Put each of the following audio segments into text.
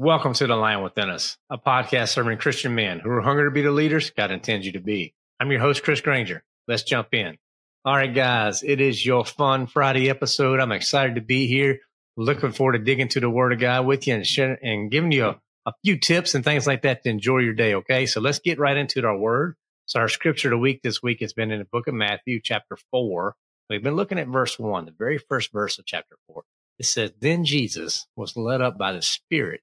Welcome to The Lion Within Us, a podcast serving Christian men who are hungry to be the leaders God intends you to be. I'm your host, Chris Granger. Let's jump in. All right, guys, it is your fun Friday episode. I'm excited to be here. Looking forward to digging to the Word of God with you and sharing and giving you a, a few tips and things like that to enjoy your day. Okay, so let's get right into our Word. So, our scripture of the week this week has been in the book of Matthew, chapter 4. We've been looking at verse 1, the very first verse of chapter 4. It says, Then Jesus was led up by the Spirit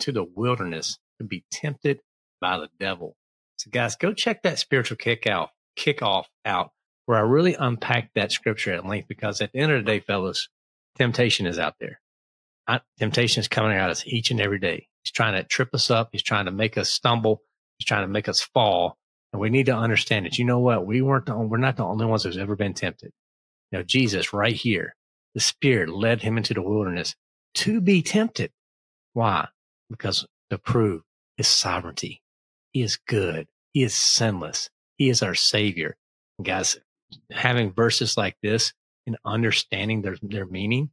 to the wilderness to be tempted by the devil. So, guys, go check that spiritual kick out, kick off out, where I really unpack that scripture at length because at the end of the day, fellas, temptation is out there. I, temptation is coming at us each and every day. He's trying to trip us up. He's trying to make us stumble. He's trying to make us fall. And we need to understand that, you know what? We weren't the, we're not the only ones who's ever been tempted. You know, Jesus right here, the spirit led him into the wilderness to be tempted. Why? Because to prove his sovereignty. He is good. He is sinless. He is our savior. And guys, having verses like this and understanding their, their meaning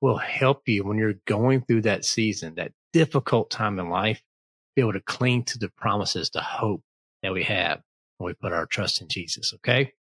will help you when you're going through that season, that difficult time in life, be able to cling to the promises, the hope that we have when we put our trust in Jesus. Okay.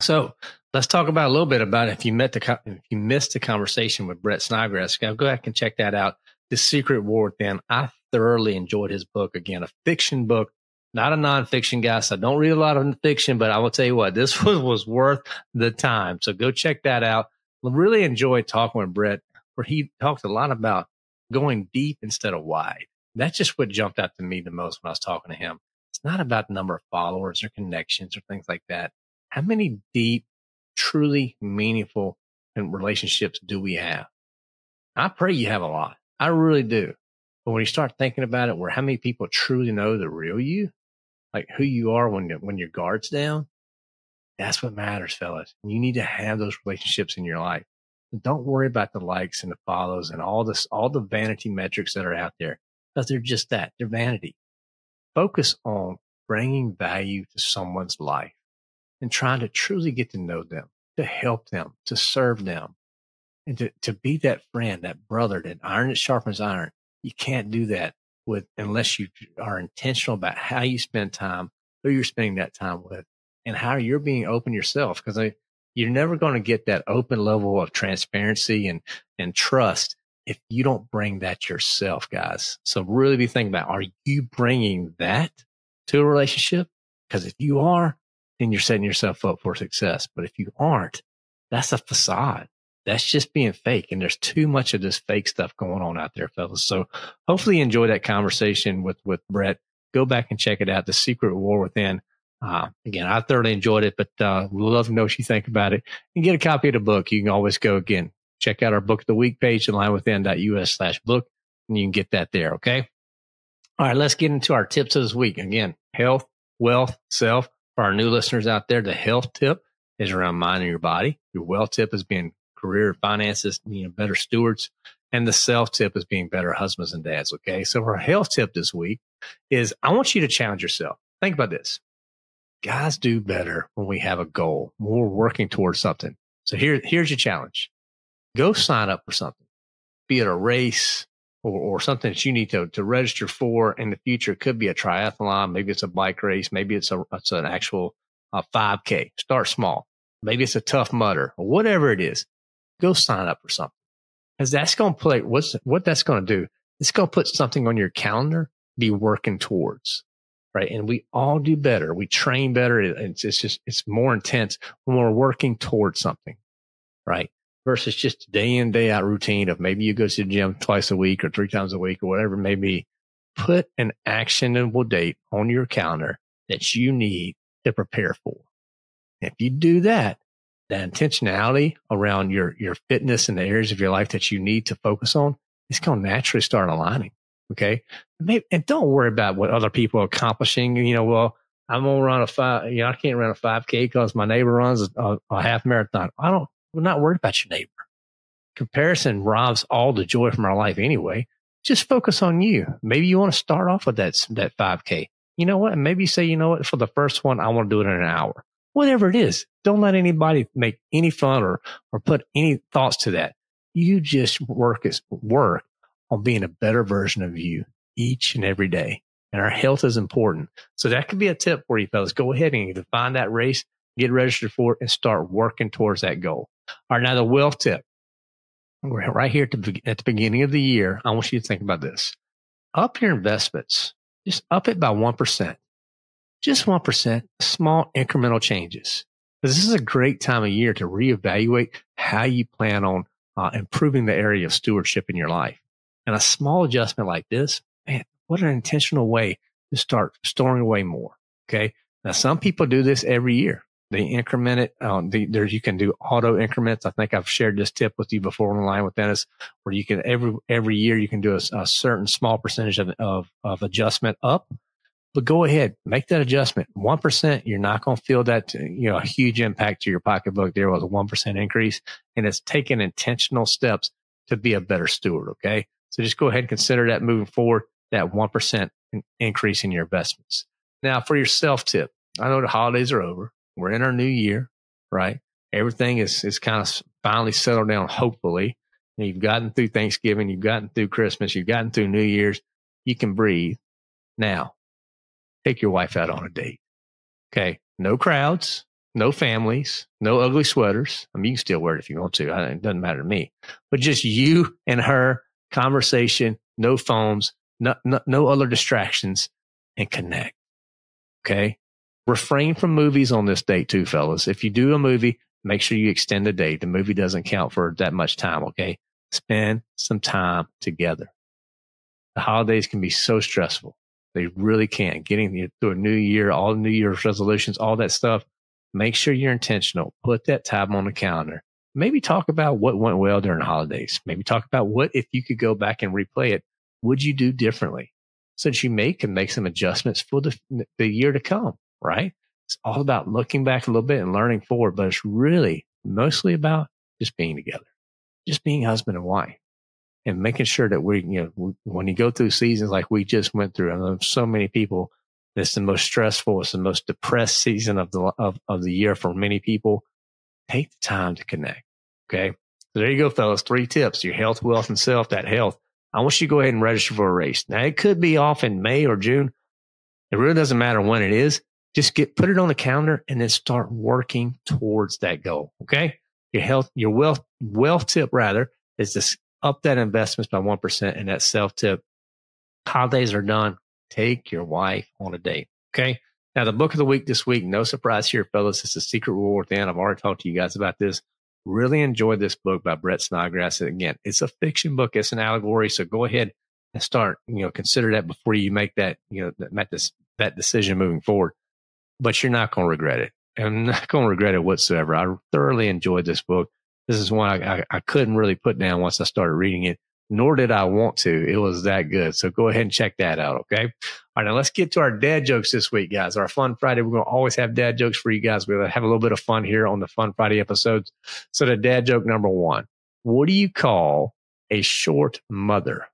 So let's talk about a little bit about if you met the if you missed the conversation with Brett Snodgrass, go back and check that out. The Secret War Within. I thoroughly enjoyed his book. Again, a fiction book, not a nonfiction guy. So I don't read a lot of fiction, but I will tell you what, this was, was worth the time. So go check that out. Really enjoyed talking with Brett, where he talked a lot about going deep instead of wide. That's just what jumped out to me the most when I was talking to him. It's not about the number of followers or connections or things like that. How many deep, truly meaningful relationships do we have? I pray you have a lot. I really do. But when you start thinking about it, where how many people truly know the real you, like who you are when when your guard's down, that's what matters, fellas. You need to have those relationships in your life. Don't worry about the likes and the follows and all this, all the vanity metrics that are out there because they're just that. They're vanity. Focus on bringing value to someone's life and trying to truly get to know them, to help them, to serve them, and to, to be that friend, that brother, that iron that sharpens iron. You can't do that with unless you are intentional about how you spend time, who you're spending that time with, and how you're being open yourself. Because you're never going to get that open level of transparency and and trust if you don't bring that yourself, guys. So really be thinking about, are you bringing that to a relationship? Because if you are, then you're setting yourself up for success. But if you aren't, that's a facade. That's just being fake. And there's too much of this fake stuff going on out there, fellas. So hopefully you enjoy that conversation with, with Brett. Go back and check it out. The Secret War Within. Uh, again, I thoroughly enjoyed it, but uh, love to know what you think about it and get a copy of the book. You can always go again, check out our book of the week page, lionwithin.us slash book, and you can get that there. Okay. All right. Let's get into our tips of this week. Again, health, wealth, self. For our new listeners out there, the health tip is around minding your body. Your wealth tip is being career finances, you know, better stewards. And the self tip is being better husbands and dads. Okay. So our health tip this week is I want you to challenge yourself. Think about this. Guys do better when we have a goal, when we're working towards something. So here, here's your challenge. Go sign up for something, be it a race, or, or something that you need to, to register for in the future. It could be a triathlon. Maybe it's a bike race. Maybe it's a, it's an actual uh, 5k. Start small. Maybe it's a Tough Mudder or whatever it is. Go sign up for something because that's going to play. What's what that's going to do? It's going to put something on your calendar, be working towards. Right. And we all do better. We train better. It's, it's just, it's more intense when we're working towards something. Right. Versus just day in, day out routine of maybe you go to the gym twice a week or three times a week or whatever it may be. Put an actionable date on your calendar that you need to prepare for. If you do that, the intentionality around your, your fitness and the areas of your life that you need to focus on, it's going to naturally start aligning. Okay. Maybe, and don't worry about what other people are accomplishing. You know, well, I'm to run a five, you know, I can't run a 5K because my neighbor runs a, a half marathon. I don't, we're not worried about your neighbor. Comparison robs all the joy from our life anyway. Just focus on you. Maybe you want to start off with that, that 5K. You know what? Maybe say, you know what? For the first one, I want to do it in an hour whatever it is. Don't let anybody make any fun or, or put any thoughts to that. You just work as work on being a better version of you each and every day. And our health is important. So that could be a tip for you fellas. Go ahead and either find that race, get registered for it and start working towards that goal. All right. Now the wealth tip. Right here at the, at the beginning of the year. I want you to think about this. Up your investments. Just up it by 1% just 1%, small incremental changes. This is a great time of year to reevaluate how you plan on uh, improving the area of stewardship in your life. And a small adjustment like this, man, what an intentional way to start storing away more. Okay. Now, some people do this every year. They increment it. Um, the, there's, you can do auto increments. I think I've shared this tip with you before on the Lion Within Us, where you can every, every year you can do a, a certain small percentage of, of, of adjustment up but go ahead, make that adjustment. 1%, you're not going to feel that, you know, a huge impact to your pocketbook there was a 1% increase. And it's taking intentional steps to be a better steward. Okay. So just go ahead and consider that moving forward, that 1% increase in your investments. Now for your self tip, I know the holidays are over. We're in our new year, right? Everything is, is kind of finally settled down, hopefully. You've gotten through Thanksgiving. You've gotten through Christmas. You've gotten through New Year's. You can breathe. Now take your wife out on a date. Okay. No crowds, no families, no ugly sweaters. I mean, you can still wear it if you want to. It doesn't matter to me, but just you and her conversation, no phones, no, no, no other distractions and connect. Okay. Refrain from movies on this date too, fellas. If you do a movie, make sure you extend the date. The movie doesn't count for that much time. Okay. Spend some time together. The holidays can be so stressful. They really can't. Getting through a new year, all New Year's resolutions, all that stuff. Make sure you're intentional. Put that time on the calendar. Maybe talk about what went well during the holidays. Maybe talk about what, if you could go back and replay it, would you do differently? So that you may can make some adjustments for the, the year to come, right? It's all about looking back a little bit and learning forward, but it's really mostly about just being together, just being husband and wife and making sure that we, you know, when you go through seasons like we just went through, and there's so many people, it's the most stressful, it's the most depressed season of the of, of the year for many people. Take the time to connect. Okay. So there you go, fellas. Three tips: your health, wealth, and self. That health. I want you to go ahead and register for a race. Now it could be off in May or June. It really doesn't matter when it is. Just get put it on the calendar and then start working towards that goal. Okay. Your health, your wealth, wealth tip rather is to up that investments by 1% and that self tip. Holidays are done. Take your wife on a date. Okay. Now, the book of the week this week, no surprise here, fellas. It's The Secret War Within. I've already talked to you guys about this. Really enjoyed this book by Brett Snodgrass. Again, it's a fiction book. It's an allegory. So go ahead and start, you know, consider that before you make that, you know, that, this, that decision moving forward. But you're not going to regret it. I'm not going to regret it whatsoever. I thoroughly enjoyed this book. This is one I, I, I couldn't really put down once I started reading it, nor did I want to. It was that good. So go ahead and check that out. Okay. All right. Now let's get to our dad jokes this week, guys. Our fun Friday. We're going to always have dad jokes for you guys. We're going to have a little bit of fun here on the fun Friday episodes. So the dad joke number one, what do you call a short mother?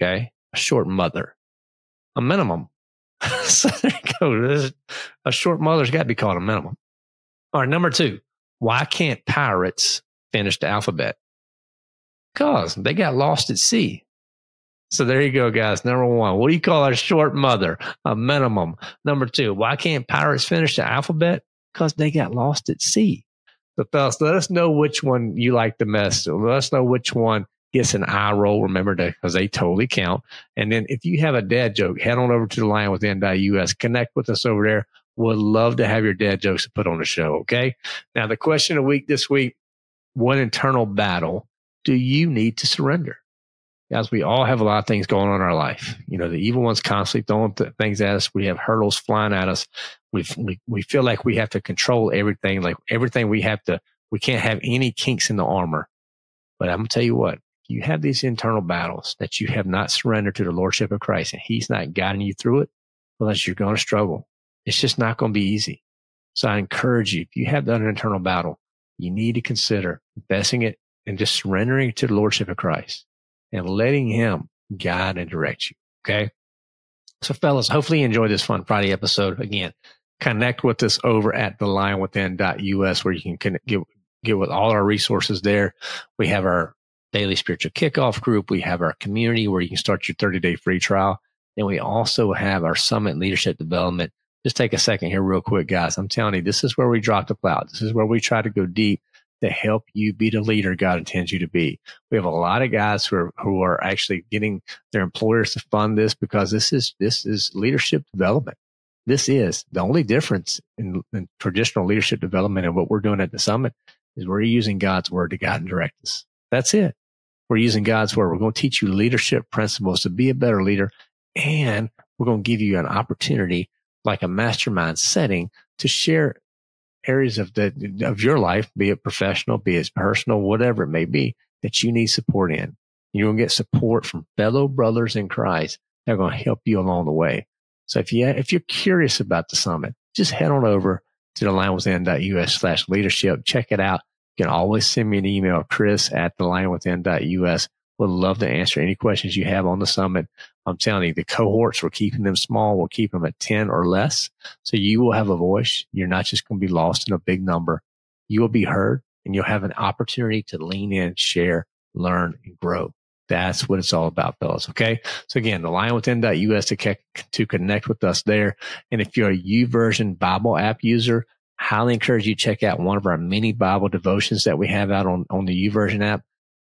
Okay. A short mother, a minimum. so there you go. A short mother's got to be called a minimum. All right. Number two, why can't pirates finish the alphabet? Because they got lost at sea. So there you go, guys. Number one, what do you call a short mother? A minimum. Number two, why can't pirates finish the alphabet? Because they got lost at sea. So, fellas, let us know which one you like the best. So Let us know which one gets an eye roll. Remember to, cause they totally count. And then if you have a dad joke, head on over to the line with within.us, connect with us over there. Would love to have your dad jokes to put on the show. Okay. Now the question of the week this week, what internal battle do you need to surrender? Guys, we all have a lot of things going on in our life. You know, the evil one's constantly throwing th- things at us. We have hurdles flying at us. we we, we feel like we have to control everything, like everything we have to, we can't have any kinks in the armor. But I'm going to tell you what, you have these internal battles that you have not surrendered to the Lordship of Christ and He's not guiding you through it, unless you're going to struggle. It's just not going to be easy. So I encourage you, if you have that internal battle, you need to consider confessing it and just surrendering to the Lordship of Christ and letting Him guide and direct you. Okay. So, fellas, hopefully you enjoyed this fun Friday episode. Again, connect with us over at the lionwithin.us where you can connect, get, get with all our resources there. We have our daily spiritual kickoff group. We have our community where you can start your 30 day free trial. Then we also have our summit leadership development. Just take a second here real quick, guys. I'm telling you, this is where we drop the plow. This is where we try to go deep to help you be the leader God intends you to be. We have a lot of guys who are, who are actually getting their employers to fund this because this is, this is leadership development. This is the only difference in, in traditional leadership development and what we're doing at the summit is we're using God's word to guide and direct us. That's it. We're using God's word. We're going to teach you leadership principles to be a better leader. And we're going to give you an opportunity, like a mastermind setting to share areas of the, of your life, be it professional, be it personal, whatever it may be that you need support in. You're going to get support from fellow brothers in Christ that are going to help you along the way. So if you, if you're curious about the summit, just head on over to the lionwithin.us slash leadership. Check it out. You can always send me an email, Chris at the lionwithin.us. Would love to answer any questions you have on the summit. I'm telling you, the cohorts, we're keeping them small. We'll keep them at 10 or less. So you will have a voice. You're not just going to be lost in a big number. You will be heard and you'll have an opportunity to lean in, share, learn, and grow. That's what it's all about, fellas. Okay. So again, the lionwithin.us to, to connect with us there. And if you're a YouVersion Bible app user, highly encourage you check out one of our many Bible devotions that we have out on, on the YouVersion app.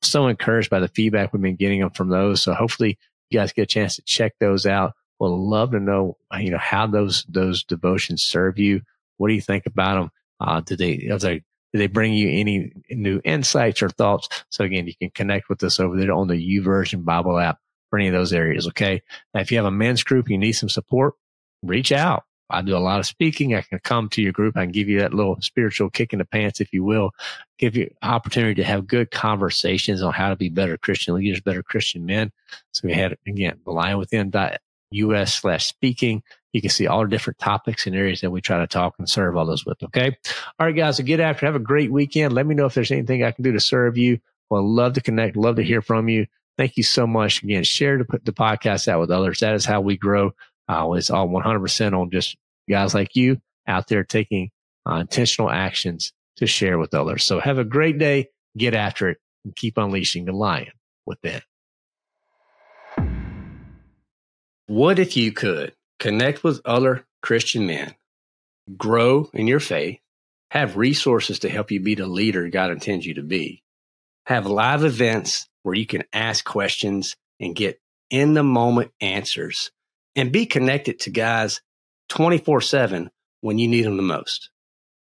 So encouraged by the feedback we've been getting from those. So hopefully guys get a chance to check those out. We'll love to know, you know, how those, those devotions serve you. What do you think about them? Uh, did they, are they, did they bring you any new insights or thoughts? So again, you can connect with us over there on the YouVersion Bible app for any of those areas. Okay. Now, if you have a men's group, you need some support, reach out. I do a lot of speaking. I can come to your group. I can give you that little spiritual kick in the pants, if you will, give you opportunity to have good conversations on how to be better Christian leaders, better Christian men. So we had, again, the lionwithin.us slash speaking. You can see all the different topics and areas that we try to talk and serve all those with. Okay. All right, guys. So get after. Have a great weekend. Let me know if there's anything I can do to serve you. Well, love to connect. Love to hear from you. Thank you so much. Again, share to put the podcast out with others. That is how we grow. Uh, it's all 100% on just guys like you out there taking uh, intentional actions to share with others. So have a great day, get after it, and keep unleashing the lion within. What if you could connect with other Christian men, grow in your faith, have resources to help you be the leader God intends you to be, have live events where you can ask questions and get in the moment answers, and be connected to guys 24 7 when you need them the most.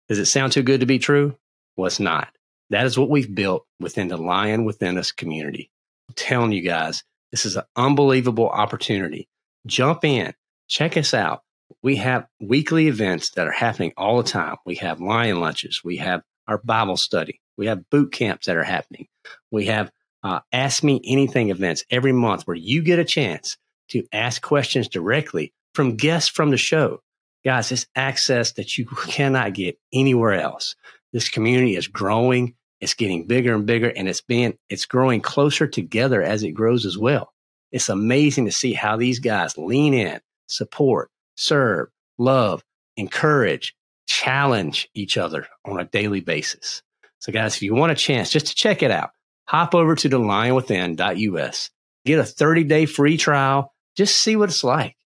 Does it sound too good to be true? Well, it's not. That is what we've built within the Lion Within Us community. I'm telling you guys, this is an unbelievable opportunity. Jump in, check us out. We have weekly events that are happening all the time. We have lion lunches. We have our Bible study. We have boot camps that are happening. We have uh, Ask Me Anything events every month where you get a chance to ask questions directly from guests from the show. Guys, it's access that you cannot get anywhere else. This community is growing. It's getting bigger and bigger and it's being, it's growing closer together as it grows as well. It's amazing to see how these guys lean in, support, serve, love, encourage, challenge each other on a daily basis. So guys, if you want a chance just to check it out, hop over to the lionwithin.us, get a 30 day free trial, just see what it's like.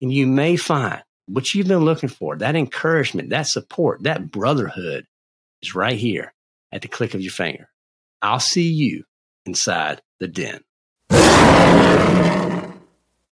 And you may find what you've been looking for, that encouragement, that support, that brotherhood is right here at the click of your finger. I'll see you inside the den.